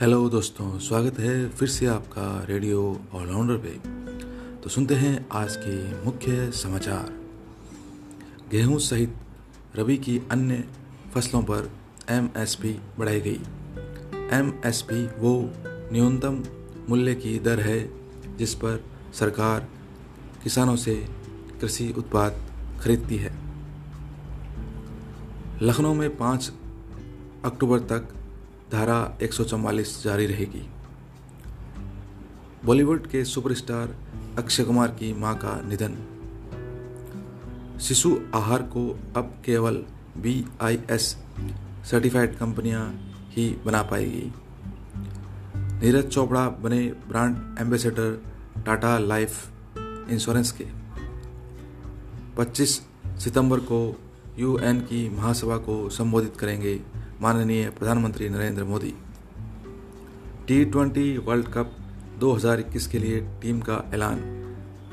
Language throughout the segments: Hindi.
हेलो दोस्तों, स्वागत है फिर से आपका रेडियो ऑलराउंडर पे। तो सुनते हैं आज के मुख्य समाचार। गेहूँ सहित रबी की अन्य फ़सलों पर एमएसपी बढ़ाई गई। एमएसपी वो न्यूनतम मूल्य की दर है जिस पर सरकार किसानों से कृषि उत्पाद खरीदती है। लखनऊ में पाँच अक्टूबर तक धारा 144 जारी रहेगी। बॉलीवुड के सुपरस्टार अक्षय कुमार की माँ का निधन। शिशु आहार को अब केवल बी आई एस सर्टिफाइड कंपनियाँ ही बना पाएगी। नीरज चोपड़ा बने brand ambassador Tata life insurance के। 25 सितंबर को यूएन की महासभा को संबोधित करेंगे माननीय प्रधानमंत्री Narendra Modi. T twenty world cup 2021 के लिए टीम का ऐलान,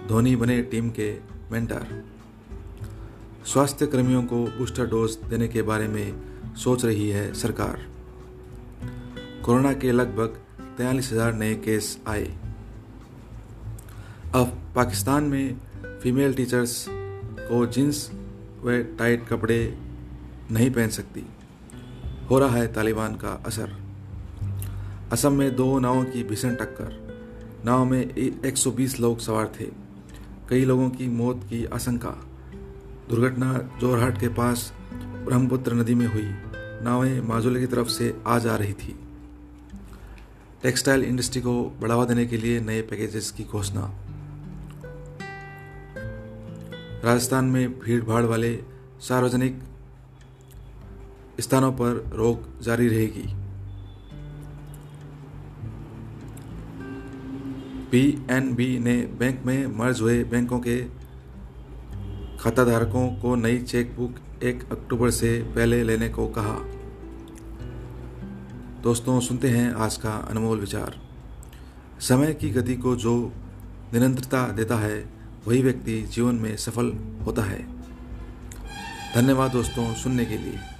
धोनी बने टीम के मेंटर स्वास्थ्य कर्मियों को बूस्टर डोज देने के बारे में सोच रही है सरकार। कोरोना के लगभग तैयलीस हज़ार नए केस आए। अब पाकिस्तान में फीमेल टीचर्स को जींस व टाइट कपड़े नहीं पहन सकती। हो रहा है तालिबान का असर। असम में दो नावों की भीषण टक्कर। नाव में 120 लोग सवार थे। कई लोगों की मौत की आशंका। दुर्घटना जोरहाट के पास ब्रह्मपुत्र नदी में हुई। नावें माजुले की तरफ़ से आ जा रही थी। टेक्सटाइल इंडस्ट्री को बढ़ावा देने के लिए नए पैकेजेस की घोषणा। राजस्थान में भीड़ भाड़ वाले सार्वजनिक स्थानों पर रोक जारी रहेगी। पीएनबी ने बैंक में मर्ज हुए बैंकों के खाताधारकों को नई चेकबुक एक अक्टूबर से पहले लेने को कहा। दोस्तों, सुनते हैं आज का अनमोल विचार। समय की गति को जो निरंतरता देता है, वही व्यक्ति जीवन में सफल होता है। धन्यवाद दोस्तों, सुनने के लिए।